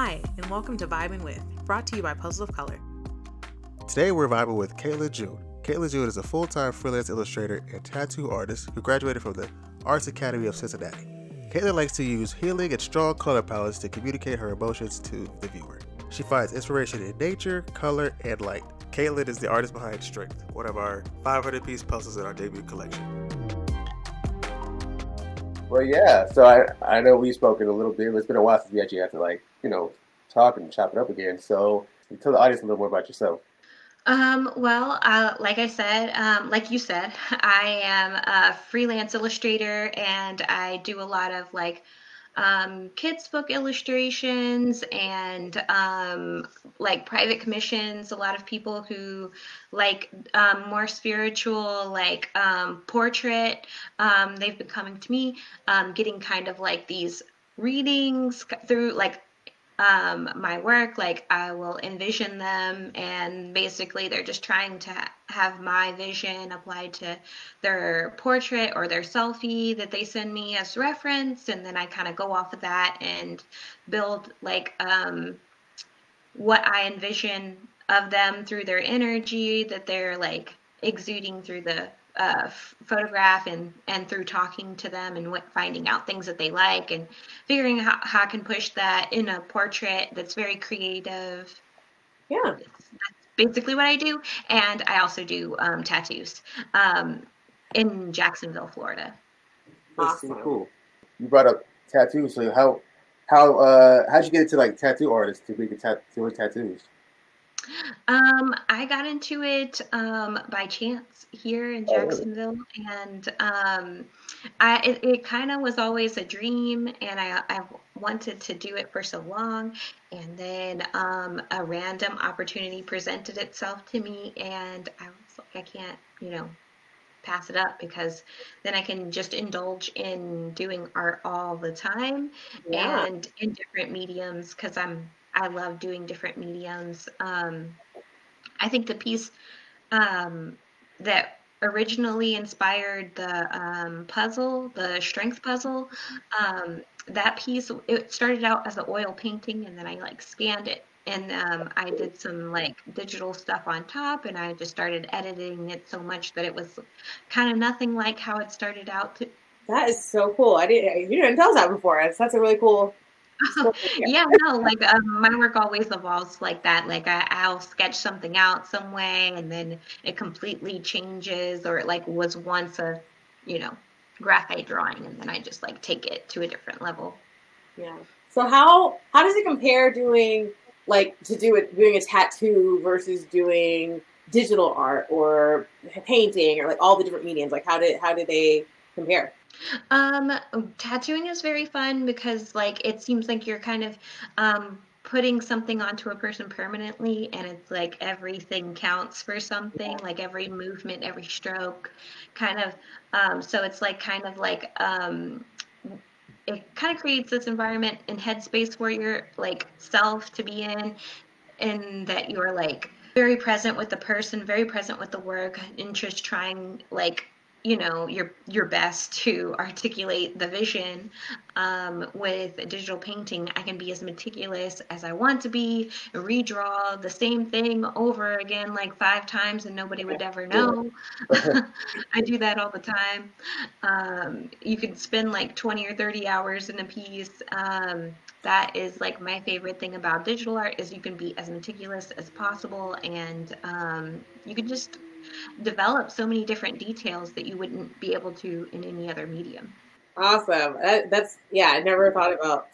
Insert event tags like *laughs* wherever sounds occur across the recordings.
Hi, and welcome to Vibing With, brought to you by Puzzle of Color. Today we're vibing with Kayla June. Kayla June is a full-time freelance illustrator and tattoo artist who graduated from the Arts Academy of Cincinnati. Kayla likes to use healing and strong color palettes to communicate her emotions to the viewer. She finds inspiration in nature, color, and light. Caitlin is the artist behind Strength, one of our 500 piece puzzles in our debut collection. Well, yeah. So I I know we've spoken a little bit, but it's been a while since we actually had to like you know talk and chop it up again. So tell the audience a little more about yourself. Um, well, uh, like I said, um, like you said, *laughs* I am a freelance illustrator and I do a lot of like um, kids book illustrations and um, like private commissions. A lot of people who like um, more spiritual, like um, portrait, they've been coming to me, getting kind of like these readings through like um, my work, like I will envision them, and basically they're just trying to have my vision applied to their portrait or their selfie that they send me as reference, and then I kind of go off of that and build like um, what I envision of them through their energy that they're like exuding through the uh, photograph and and through talking to them and what, finding out things that they like and figuring out how I can push that in a portrait that's very creative. Yeah, that's basically what I do, and I also do um, tattoos um, in Jacksonville, Florida. That's awesome. super cool. You brought up tattoos, so how how uh how'd you get into like tattoo artists to make tat- doing tattoos? Um, I got into it um, by chance here in Jacksonville, oh, and um, I it, it kind of was always a dream, and I I wanted to do it for so long, and then um, a random opportunity presented itself to me, and I was like, I can't, you know, pass it up because then I can just indulge in doing art all the time yeah. and in different mediums because I'm I love doing different mediums. Um, I think the piece um, that originally inspired the um, puzzle, the strength puzzle, um, that piece it started out as an oil painting, and then I like scanned it, and um, I did some like digital stuff on top, and I just started editing it so much that it was kind of nothing like how it started out. To, that is so cool. I didn't. You didn't tell us that before. That's, that's a really cool *laughs* yeah, no, like um, my work always evolves like that. Like I, I'll sketch something out some way, and then it completely changes, or it like was once a, you know, graphite drawing, and then I just like take it to a different level. Yeah. So how how does it compare doing like to do it doing a tattoo versus doing digital art or painting or like all the different mediums? Like how did how do they compare? Um, tattooing is very fun because like it seems like you're kind of um putting something onto a person permanently and it's like everything counts for something like every movement every stroke kind of um, so it's like kind of like um, it kind of creates this environment and headspace where you're like self to be in and that you're like very present with the person very present with the work and just trying like you know your your best to articulate the vision um, with digital painting i can be as meticulous as i want to be redraw the same thing over again like five times and nobody would ever know. *laughs* I do that all the time. Um, you could spend like 20 or 30 hours in a piece um, that is like my favorite thing about digital art is you can be as meticulous as possible and um, you can just develop so many different details that you wouldn't be able to in any other medium. Awesome. That, that's yeah. I never thought about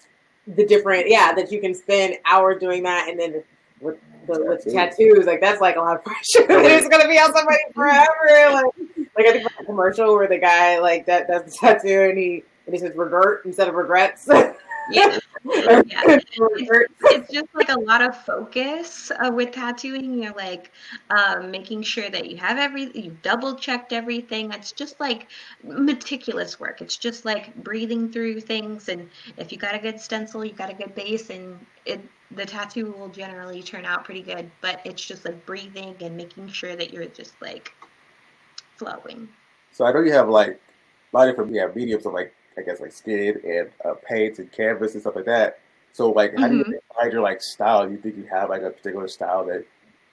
the different yeah that you can spend hours doing that, and then with the with tattoos, like that's like a lot of pressure. *laughs* it's gonna be on somebody *laughs* forever. Like, like I think about a commercial where the guy like that does the tattoo and he and he says regret instead of regrets. *laughs* yeah. yeah. *laughs* It's, it's, just like a lot of focus uh, with tattooing. You're like um, making sure that you have every, you double checked everything. It's just like meticulous work. It's just like breathing through things. And if you got a good stencil, you got a good base, and it the tattoo will generally turn out pretty good. But it's just like breathing and making sure that you're just like flowing. So I know you have like a lot of different yeah mediums of like I guess like skin and uh, paint and canvas and stuff like that. So like, how do Mhm. you find your like style? Do you think you have like a particular style that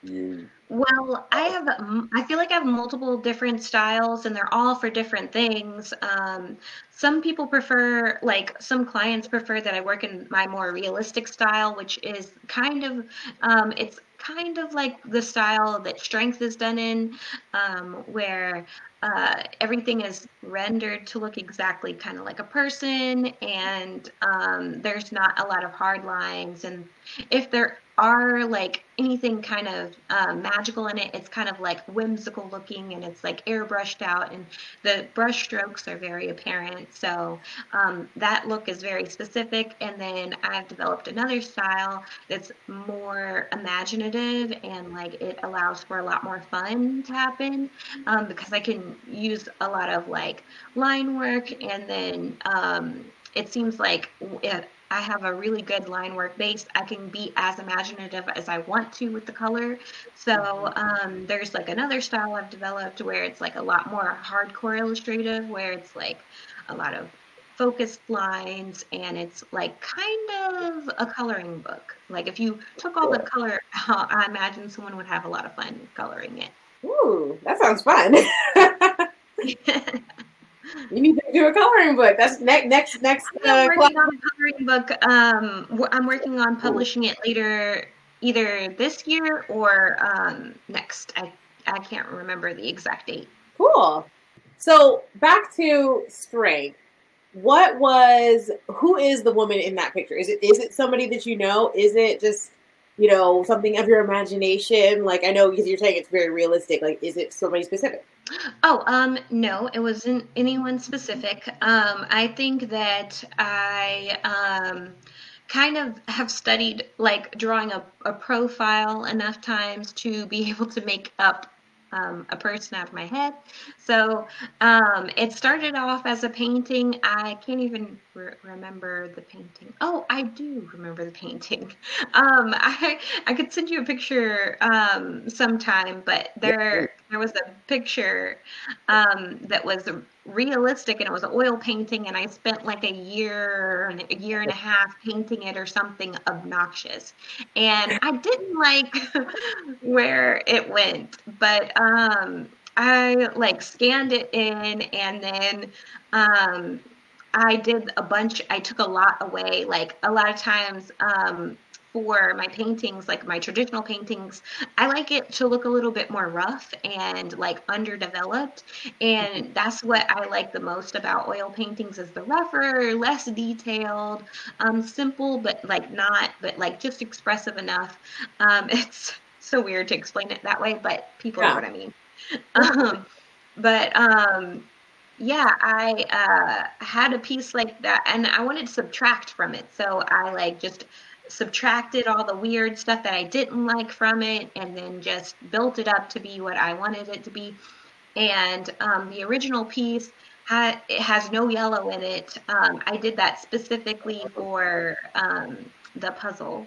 you? Well, I have, I feel like I have multiple different styles and they're all for different things. Um, some people prefer, like, some clients prefer that I work in my more realistic style, which is kind of, um, it's kind of like the style that strength is done in, um, where uh, everything is rendered to look exactly kind of like a person and um, there's not a lot of hard lines. And if there are like anything kind of um, magical in it. It's kind of like whimsical looking and it's like airbrushed out, and the brush strokes are very apparent. So um, that look is very specific. And then I've developed another style that's more imaginative and like it allows for a lot more fun to happen um, because I can use a lot of like line work and then um, it seems like it, I have a really good line work base. I can be as imaginative as I want to with the color. So um, there's like another style I've developed where it's like a lot more hardcore illustrative, where it's like a lot of focused lines and it's like kind of a coloring book. Like if you took all the color *laughs* I imagine someone would have a lot of fun coloring it. Ooh, that sounds fun. *laughs* you need to do a coloring book. That's next next next. I'm Uh, working on a coloring book. Um, I'm working on publishing it later, either this year or um, next. I I can't remember the exact date. Cool. So back to strength. What was who is the woman in that picture? Is it is it somebody that you know? Is it just you know something of your imagination? Like I know because you're saying it's very realistic. Like is it somebody specific? Oh, um, no, it wasn't anyone specific. Um, I think that I um, kind of have studied like drawing a, a profile enough times to be *laughs* able to make up um, a person out of my head. So um, it started off as a painting. I can't even re- remember the painting. Oh, I do remember the painting. *laughs* Um, I I could send you a picture um, sometime, but there there was a picture um, that was realistic and it was an oil painting, and I spent like a year and a year and a half painting it or something obnoxious, and I didn't like *laughs* where it went, but um, I like scanned it in and then um, I did a bunch, I took a lot away. Like a lot of times um, for my paintings, like my traditional paintings, I like it to look a little bit more rough and like underdeveloped. And that's what I like the most about oil paintings is the rougher, less detailed, um, simple, but like not, but like just expressive enough. Um, *laughs* it's so weird to explain it that way, but people know what I mean. Um, but um, yeah, I uh, had a piece like that, and I wanted to subtract from it. So I like just subtracted all the weird stuff that I didn't like from it, and then just built it up to be what I wanted it to be. And um, the original piece ha- it has no yellow in it. Um, I did that specifically for um, the puzzle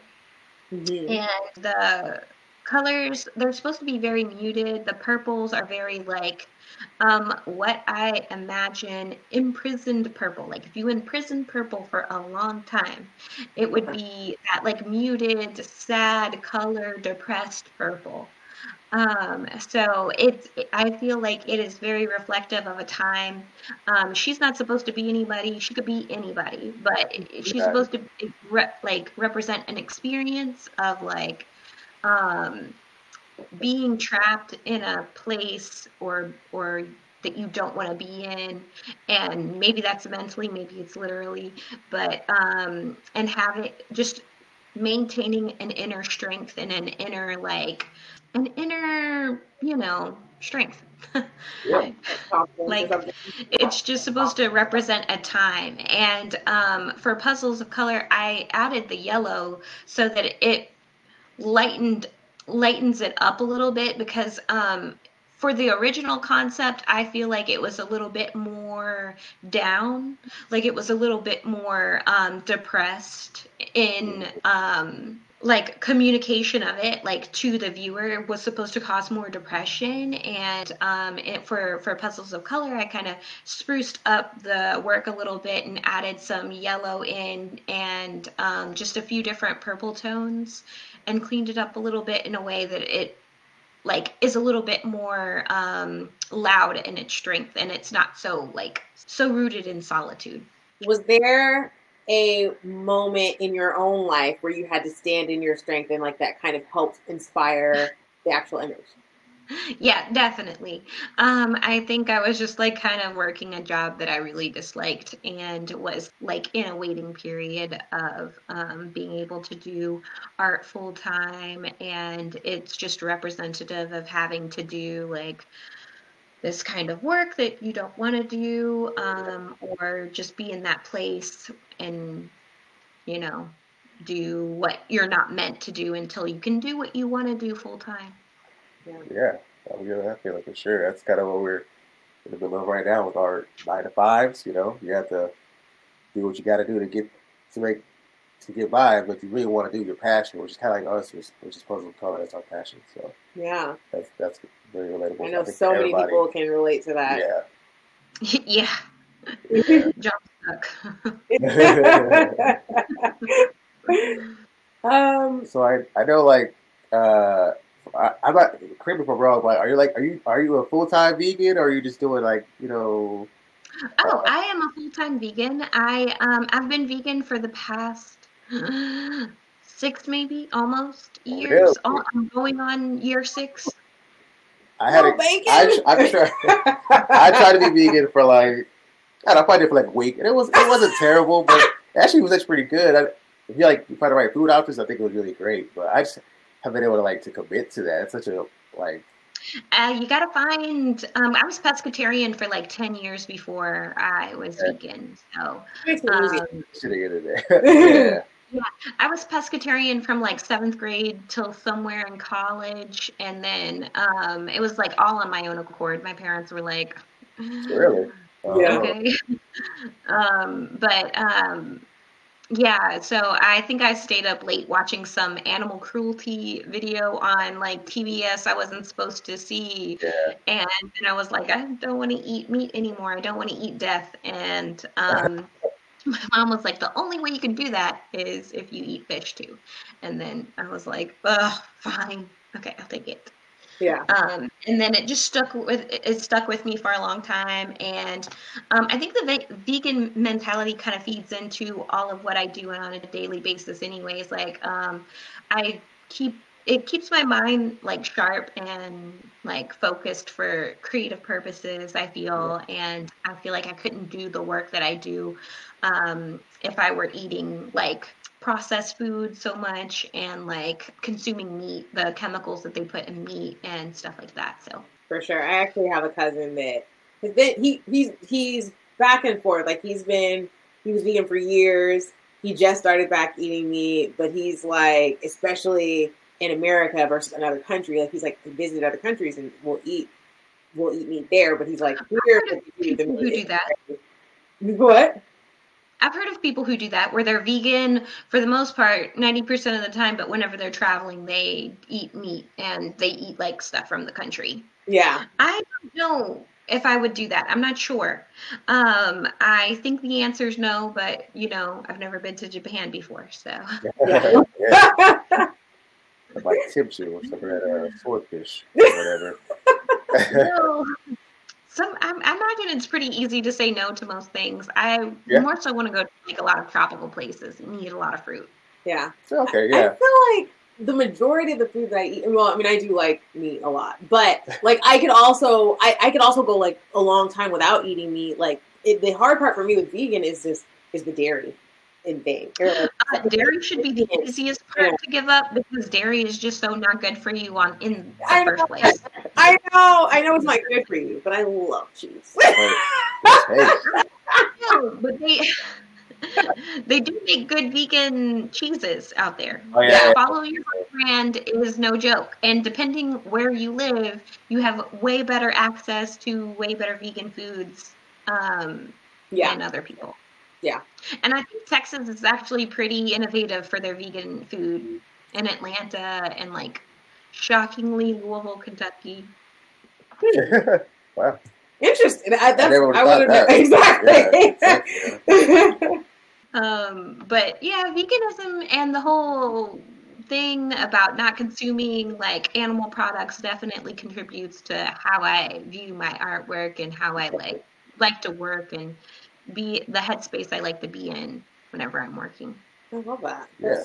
Mhm. and the colors they're supposed to be very muted the purples are very like um what i imagine imprisoned purple like if you imprison purple for a long time it would be that like muted sad color depressed purple. Um so it's i feel like it is very reflective of a time. Um she's not supposed to be anybody. She could be anybody but she's Yeah. supposed to re- like represent an experience of like um being trapped in a place or or that you don't want to be in and maybe that's mentally maybe it's literally but um and have it just maintaining an inner strength and an inner like an inner you know strength *laughs* Yeah. Like it's just supposed to represent a time and um, for puzzles of color i added the yellow so that it lightened lightens it up a little bit because um, for the original concept i feel like it was a little bit more down like it was a little bit more um, depressed in um, like communication of it like to the viewer was supposed to cause more depression and um it, for for puzzles of color i kind of spruced up the work a little bit and added some yellow in and um, just a few different purple tones and cleaned it up a little bit in a way that it like is a little bit more um loud in its strength and it's not so like so rooted in solitude Was there a moment in your own life where you had to stand in your strength and like that kind of helped inspire the actual image? *laughs* yeah definitely. Um i think i was just like kind of working a job that i really disliked and was like in a waiting period of um, being able to do art full time and it's just representative of having to do like this kind of work that you don't want to do um, or just be in that place and you know do what you're not meant to do until you can do what you want to do full time Yeah, yeah, I'm getting that feeling for sure. That's kind of what we're in the middle of right now with our nine to fives. You know, you have to do what you got to do to get to make to get by, but you really want to do your passion, which is kind of like us, which which is puzzle color. That's our passion. So Yeah. that's that's very relatable. I know think so many people can relate to that. Yeah. *laughs* yeah *laughs* job stuck *laughs* um, So I I know like uh I, I'm not correct me if I'm wrong, but are you like are you are you a full time vegan or are you just doing like you know Oh, I am a full-time vegan. I um I've been vegan for the past *gasps* six maybe almost years. Really? Oh, I'm going on year six. I had no a, bacon. I I tried *laughs* I tried to be vegan for like I don't know, I probably did for like a week, and it was it wasn't terrible, but actually it was actually pretty good. I, if you like you find the right food options, I think it was really great. But I just haven't been able to like to commit to that. It's such a like Uh, you gotta find. Um, I was pescatarian for like ten years before I was Yeah. vegan. So Makes it easy. um, *laughs* should have get it there. *laughs* yeah. I was pescatarian from like seventh grade till somewhere in college, and then um, it was like all on my own accord. My parents were like, Really? *sighs* Yeah. Oh. okay *laughs* um but um yeah so i think i stayed up late watching some animal cruelty video on like tbs i wasn't supposed to see. Yeah. and then i was like i don't want to eat meat anymore. I don't want to eat death. And um *laughs* my mom was like the only way you can do that is if you eat fish too. And then i was like oh fine. Okay i'll take it Yeah. um, and then it just stuck with it stuck with me for a long time. And um, i think the ve- vegan mentality kind of feeds into all of what i do on a daily basis anyways. Like um, i keep it keeps my mind like sharp and like focused for creative purposes i feel. And i feel like i couldn't do the work that i do um, if i were eating like processed food so much and like consuming meat, the chemicals that they put in meat and stuff like that. So for sure. I actually have a cousin that he he's he's back and forth. Like he's been he was vegan for years. He just started back eating meat, but he's like, especially in America versus another country, like he's like visited other countries and will eat will eat meat there, but he's like uh, here the people who do that. What? I've heard of people who do that where they're vegan for the most part 90% of the time, but whenever they're traveling, they eat meat and they eat like stuff from the country. Yeah. I don't know if I would do that. I'm not sure. Um, I think the answer is no, but you know, I've never been to Japan before, so. Yeah. yeah. *laughs* Like tips you or something that uh, swordfish or whatever. *laughs* no. Some I, I imagine it's pretty easy to say no to most things. I Yeah. more so want to go to like a lot of tropical places and eat a lot of fruit. yeah. okay, Yeah. I feel like the majority of the food that I eat, well, I mean, I do like meat a lot, but like I could also, I, I could also go like a long time without eating meat. Like it, the hard part for me with vegan is just is the dairy and thing. Like, Uh, dairy should be the easiest part to give up because dairy is just so not good for you on in the I first know. place. I know, I know it's not good for you, but I love cheese. Hey, No, but they *laughs* they do make good vegan cheeses out there. oh yeah, yeah. Follow your brand is no joke. And depending where you live, you have way better access to way better vegan foods um, Yeah, than other people. Yeah. And I think Texas is actually pretty innovative for their vegan food in Atlanta and like shockingly Louisville, Kentucky. *laughs* wow. Interesting. I, that's, never would've I would thought have that. *laughs* exactly. Um, but yeah, veganism and the whole thing about not consuming like animal products definitely contributes to how I view my artwork and how I like like to work and be the headspace I like to be in whenever I'm working. I love that. Yeah.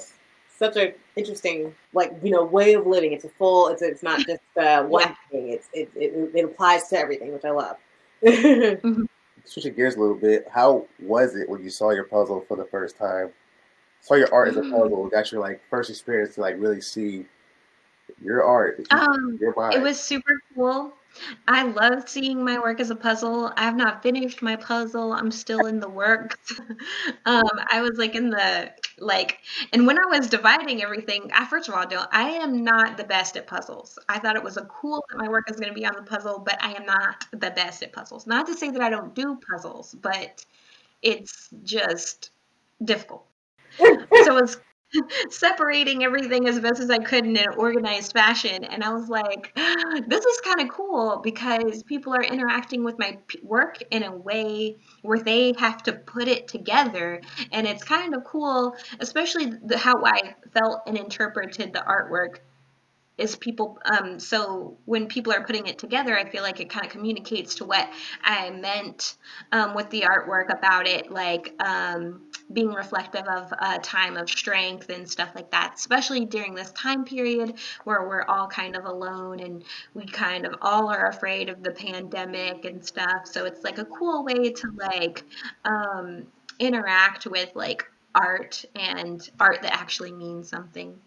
Such an interesting, like you know, way of living. It's a full. It's it's not just uh, *laughs* one Yeah. thing. It's it, it it applies to everything, which I love. *laughs* Switching gears a little bit, how was it when you saw your puzzle for the first time? Saw your art as a Mm. puzzle, got your like first experience to like really see your art, you- Um, your mind. It was super cool. I love seeing my work as a puzzle. I have not finished my puzzle. I'm still in the works. *laughs* um, I was like in the like, and when I was dividing everything, I first of all don't. I am not the best at puzzles. I thought it was a cool that my work is going to be on the puzzle, but I am not the best at puzzles. Not to say that I don't do puzzles, but it's just difficult. *laughs* so it was *laughs* separating everything as best as I could in an organized fashion. And I was like, *gasps* this is kind of cool because people are interacting with my work in a way where they have to put it together. And it's kind of cool, especially the, how I felt and interpreted the artwork. Is people um so when people are putting it together, I feel like it kind of communicates to what I meant um, with the artwork about it, like um, being reflective of a time of strength and stuff like that, especially during this time period where we're all kind of alone and we kind of all are afraid of the pandemic and stuff. So it's like a cool way to like um, interact with like art and art that actually means something.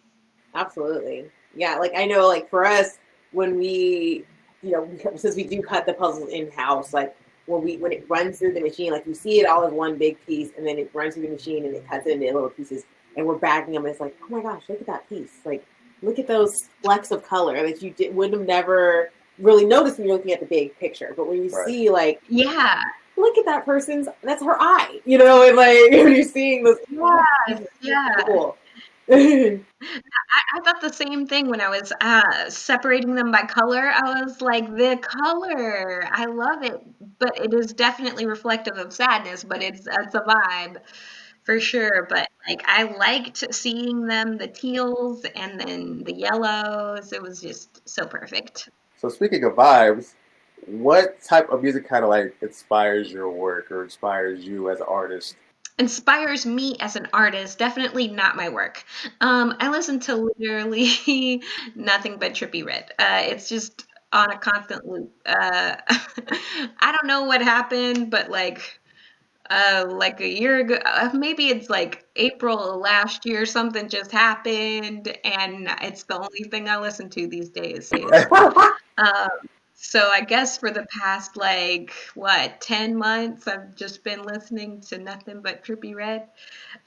Absolutely. Yeah, like I know, like for us, when we, you know, *laughs* since we do cut the puzzles in house, like when we when it runs through the machine, like you see it all as one big piece, and then it runs through the machine and it cuts it into little pieces, and we're bagging them. And it's like, oh my gosh, look at that piece! Like, look at those flecks of color that you did, would have never really noticed when you're looking at the big picture. But when you Right. see, like, Yeah, look at that person's, that's her eye, you know, and like *laughs* when you're seeing those, yeah, *laughs* yeah. cool. *laughs* I, I thought the same thing when I was uh, separating them by color. I was like, the color, I love it, but it is definitely reflective of sadness. But it's it's a vibe for sure. But like, I liked seeing them, the teals and then the yellows. It was just so perfect. So speaking of vibes, what type of music kind of like inspires your work or inspires you as an artist? Inspires me as an artist definitely not my work. Um i listen to literally *laughs* nothing but Trippie Redd uh it's just on a constant loop. Uh *laughs* i don't know what happened but like uh like a year ago uh, maybe it's like april last year something just happened and it's the only thing i listen to these days. *laughs* Um so I guess for the past like what ten months, I've just been listening to nothing but Trippie Redd.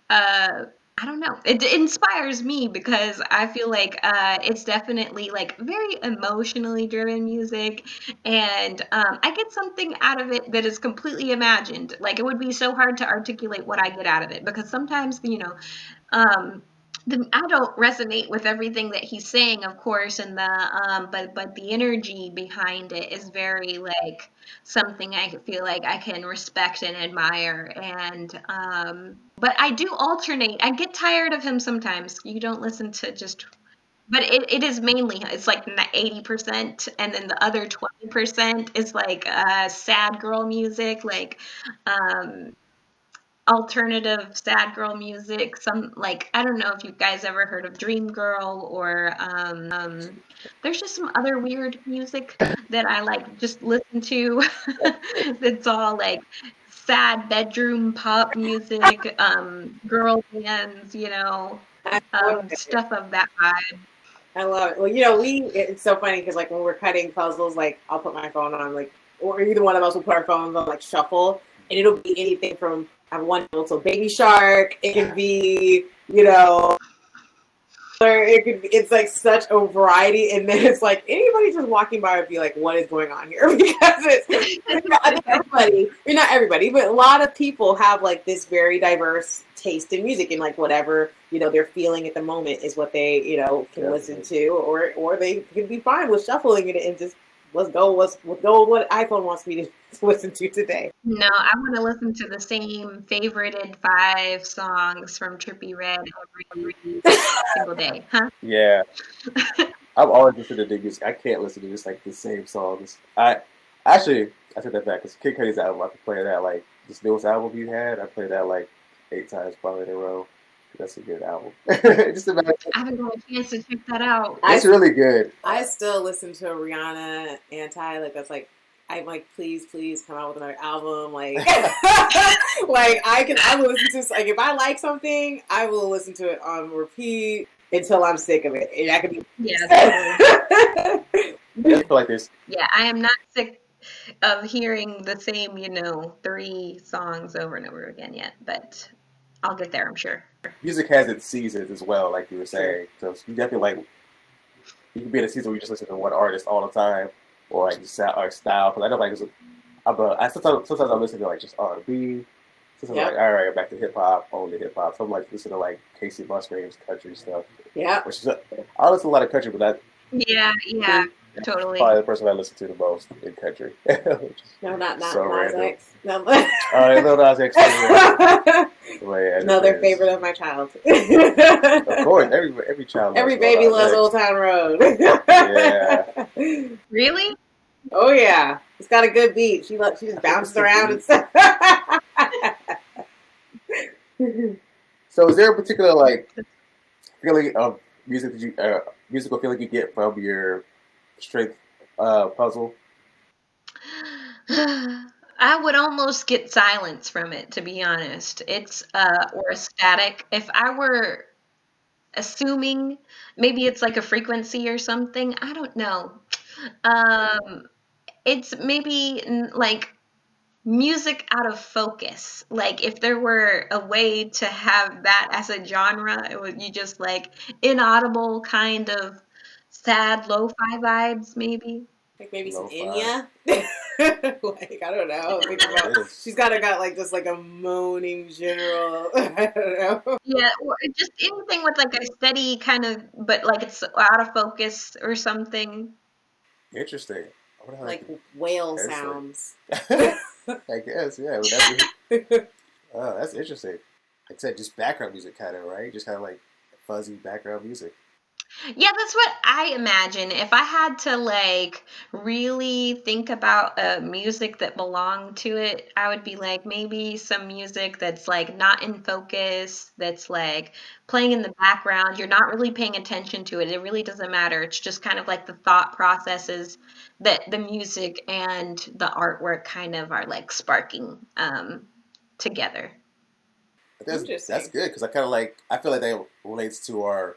Uh, I don't know. It, inspires me because I feel like uh, it's definitely like very emotionally driven music, and um, I get something out of it that is completely imagined. Like it would be so hard to articulate what I get out of it because sometimes you know. Um, the, I don't resonate with everything that he's saying, of course, and the um, but but the energy behind it is very like something I feel like I can respect and admire. And um, but I do alternate. I get tired of him sometimes. You don't listen to just. But it, it is mainly it's like eighty percent, and then the other twenty percent is like uh, sad girl music, like um, alternative sad girl music some like i don't know if you guys ever heard of dream girl or um, um there's just some other weird music that i like just listen to. *laughs* That's all like sad bedroom pop music um girl bands you know um, stuff of that vibe. I love it. Well, you know, we it's so funny because like when we're cutting puzzles, like I'll put my phone on like, or either one of us will put our phones on like shuffle, and it'll be anything from have one so Baby Shark. It could be you know, or it could be, it's like such a variety, and then it's like anybody just walking by would be like, what is going on here? *laughs* Because it's, not everybody, not everybody, but a lot of people have like this very diverse taste in music and like whatever you know they're feeling at the moment is what they you know can listen to, or or they can be fine with shuffling it and just let's go let's, let's go what iPhone wants me *laughs* to listen to today. No, I want to listen to the same favorited five songs from Trippie Redd every single day, *laughs* huh? Yeah. *laughs* I'm always listening to new music. I can't listen to just like the same songs. I actually I take that back because Kid Cudi's album I could play that like this newest album you had. I played that like eight times probably in a row. That's a good album. *laughs* just about I haven't got a chance to check that out. It's I, really good. I still listen to Rihanna anti like that's like I'm like, please, please come out with another album. Like, *laughs* like I can, I will listen to like if I like something, I will listen to it on repeat until I'm sick of it. And I can be yeah. *laughs* I feel like this. Yeah, I am not sick of hearing the same, you know, three songs over and over again yet, but I'll get there, I'm sure. Music has its seasons as well, like you were saying. So you definitely like you can be in a season where you just listen to one artist all the time, or like just or style. Because I know like I'm a, I sometimes sometimes I listen to like just R and B. Sometimes I'm like, all right, I'm back to hip hop, only hip hop. So I'm like listen to like Kacey Musgraves country stuff. Yeah. Which is a, I listen to a lot of country, but that. Yeah, yeah. Totally. Probably the person I listen to the most in country. *laughs* no, not not so Nas X. No. All right, no Nas X. *laughs* yeah, Another favorite of my childhood. of course, every every child. Every baby loves Old Town Road. yeah. Really? Oh yeah, it's got a good beat. She loves, she just bounces around and stuff. so, is there a particular like feeling of music that you uh, musical feeling you get from your strength uh, puzzle? I would almost get silence from it, to be honest. It's uh, or a static. If I were assuming maybe it's like a frequency or something, I don't know. Um, it's maybe like music out of focus. Like if there were a way to have that as a genre, it would you just like inaudible kind of sad lo-fi vibes, maybe. Like maybe some Enya. *laughs* like I don't know. *laughs* About, she's got to got like just like a moaning general. *laughs* I don't know. Yeah, or just anything with like a steady kind of, but like it's out of focus or something. Interesting. Like whale sounds. I guess, yeah. Be, oh, that's interesting. Like I said, just background music, kind of, right? Just kind of like fuzzy background music. Yeah, that's what I imagine. If I had to like really think about a music that belonged to it, I would be like maybe some music that's like not in focus, that's like playing in the background. You're not really paying attention to it. It really doesn't matter. It's just kind of like the thought processes that the music and the artwork kind of are like sparking um, together. That's that's good because I kind of like I feel like that relates to our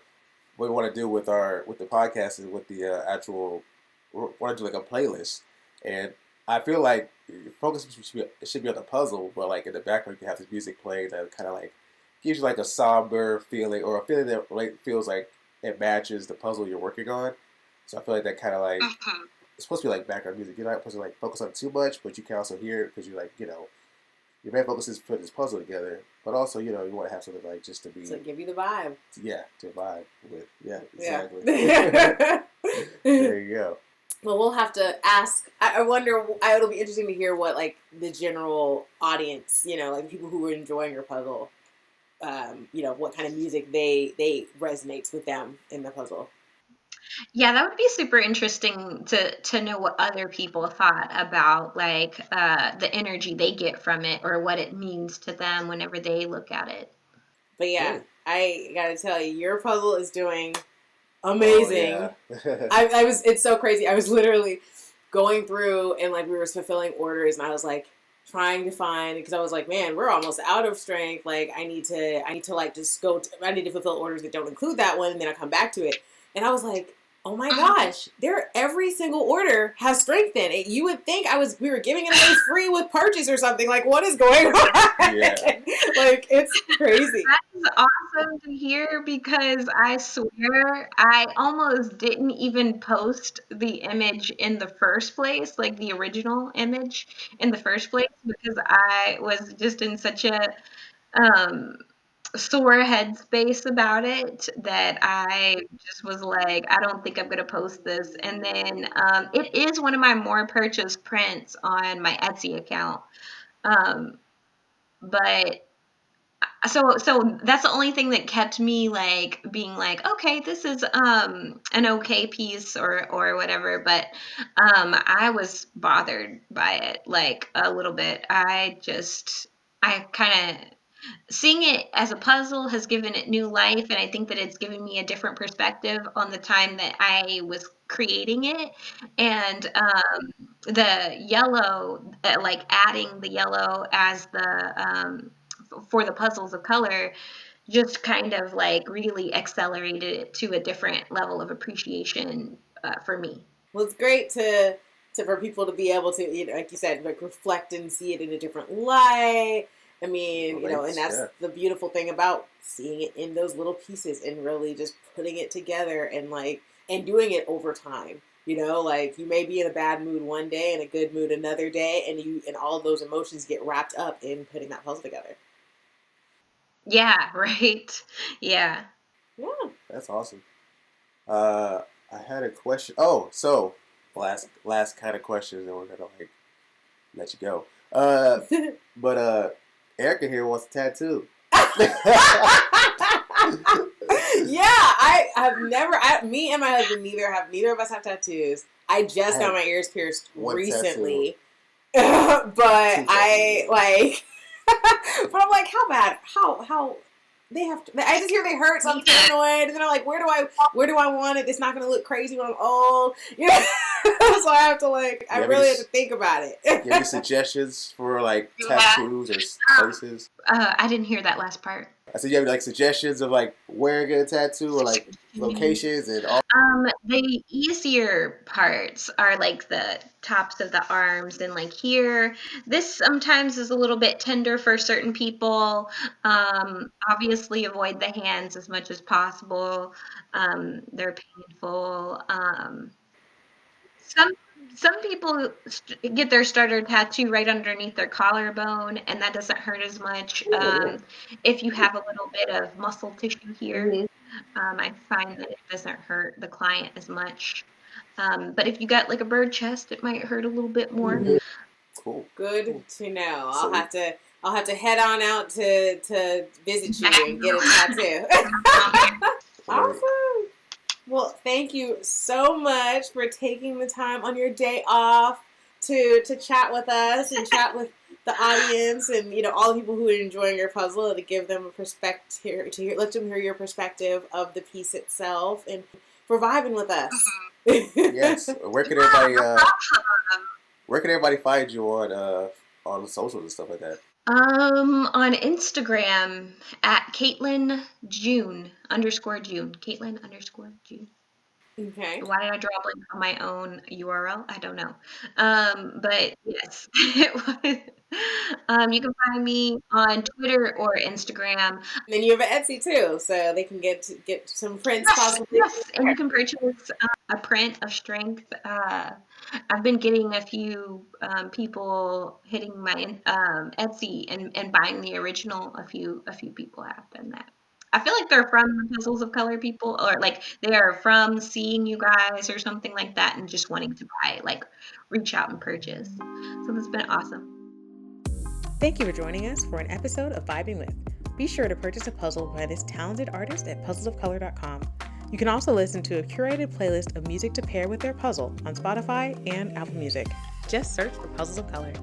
what we want to do with our with the podcast is with the uh, actual we want to do like a playlist, and I feel like focus should be, it should be on the puzzle, but like in the background you have this music playing that kind of like gives you like a somber feeling or a feeling that like feels like it matches the puzzle you're working on. So I feel like that kind of like mm-hmm. it's supposed to be like background music. You're not supposed to like focus on it too much, but you can also hear it because you like you know your main focus is putting this puzzle together, but also you know you want to have something like just to be to give you the vibe. Yeah, to vibe with. Yeah, exactly. Yeah. *laughs* there you go. Well, we'll have to ask. I, wonder. I, it'll be interesting to hear what like the general audience, you know, like people who are enjoying your puzzle, um, you know, what kind of music they they resonates with them in the puzzle. Yeah, that would be super interesting to to know what other people thought about like uh, the energy they get from it or what it means to them whenever they look at it. But yeah, Ooh. I gotta tell you, your puzzle is doing amazing. Oh, yeah. *laughs* I, I was it's so crazy. I was literally going through and like we were fulfilling orders and I was like trying to find because I was like, man, we're almost out of strength. Like I need to I need to like just go to, I need to fulfill orders that don't include that one and then I come back to it. And I was like, Oh my gosh, there every single order has strength in it. You would think I was we were giving it away *laughs* free with purchase or something. Like what is going on? Yeah. *laughs* like it's crazy. That is awesome to hear because I swear I almost didn't even post the image in the first place, like the original image in the first place because I was just in such a um sore headspace about it that I just was like, I don't think I'm gonna post this. And then um, it is one of my more purchased prints on my Etsy account. Um, but so so that's the only thing that kept me like being like okay this is um an okay piece or or whatever but um i was bothered by it like a little bit i just i kind of seeing it as a puzzle has given it new life and i think that it's given me a different perspective on the time that i was creating it. And um, the yellow uh, like adding the yellow as the um, for the puzzles of color just kind of like really accelerated it to a different level of appreciation uh, for me. Well it's great to to for people to be able to you know like you said like reflect and see it in a different light I mean, well, you know, and that's yeah. the beautiful thing about seeing it in those little pieces and really just putting it together and like and doing it over time. You know, like you may be in a bad mood one day and a good mood another day, and you and all of those emotions get wrapped up in putting that puzzle together. Yeah, *laughs* right. Yeah. Yeah. That's awesome. Uh I had a question. Oh, so last last kind of questions, and we're gonna like let you go. Uh, *laughs* but uh, Erica here wants a tattoo. *laughs* yeah, I have never. I, me and my husband neither have. Neither of us have tattoos. I just I got my ears pierced recently, *laughs* but I like. *laughs* but I'm like, how bad? How how they have to. I just hear they hurt, so I'm paranoid. And then I'm like, where do I, where do I want it? It's not going to look crazy when I'm old. You know? *laughs* so I have to like, I really have to think about it. Give any suggestions for like tattoos or places? Uh, I didn't hear that last part. I said you have like suggestions of like where to get a tattoo or like *laughs* locations and all. Um, the easier parts are like the tops of the arms and like here. This sometimes is a little bit tender for certain people. Um, obviously avoid the hands as much as possible. Um, they're painful. Um, some some people get their starter tattoo right underneath their collarbone, and that doesn't hurt as much. Um, if you have a little bit of muscle tissue here, mm-hmm. um, I find that it doesn't hurt the client as much. Um, but if you got like a bird chest, it might hurt a little bit more. Mm-hmm. Cool. Good cool. to know. I'll have to. I'll have to head on out to to visit you and get a *laughs* tattoo. *laughs* awesome. Well, thank you so much for taking the time on your day off to to chat with us and *laughs* chat with the audience and you know all the people who are enjoying your puzzle to give them a perspective to hear, let them hear your perspective of the piece itself and for vibing with us. yes. *laughs* Where can everybody uh, where can everybody find you on uh, on socials and stuff like that? Um, on Instagram at Caitlin June underscore June. Caitlin underscore June. Okay. Why did I drop blank on my own URL? I don't know. Um, but yes, *laughs* um, you can find me on Twitter or Instagram. And then you have an Etsy too, so they can get get some prints yes, possibly. Yes, and you can purchase uh, a print of Strength. Uh, I've been getting a few um, people hitting my um, Etsy and, and buying the original. A few a few people have done that. I feel like they're from Puzzles of Color people, or like they are from seeing you guys or something like that, and just wanting to buy, like reach out and purchase. So has been awesome. Thank you for joining us for an episode of Vibing With. Be sure to purchase a puzzle by this talented artist at puzzlesofcolor.com. You can also listen to a curated playlist of music to pair with their puzzle on Spotify and Apple Music. Just search for Puzzles of Color.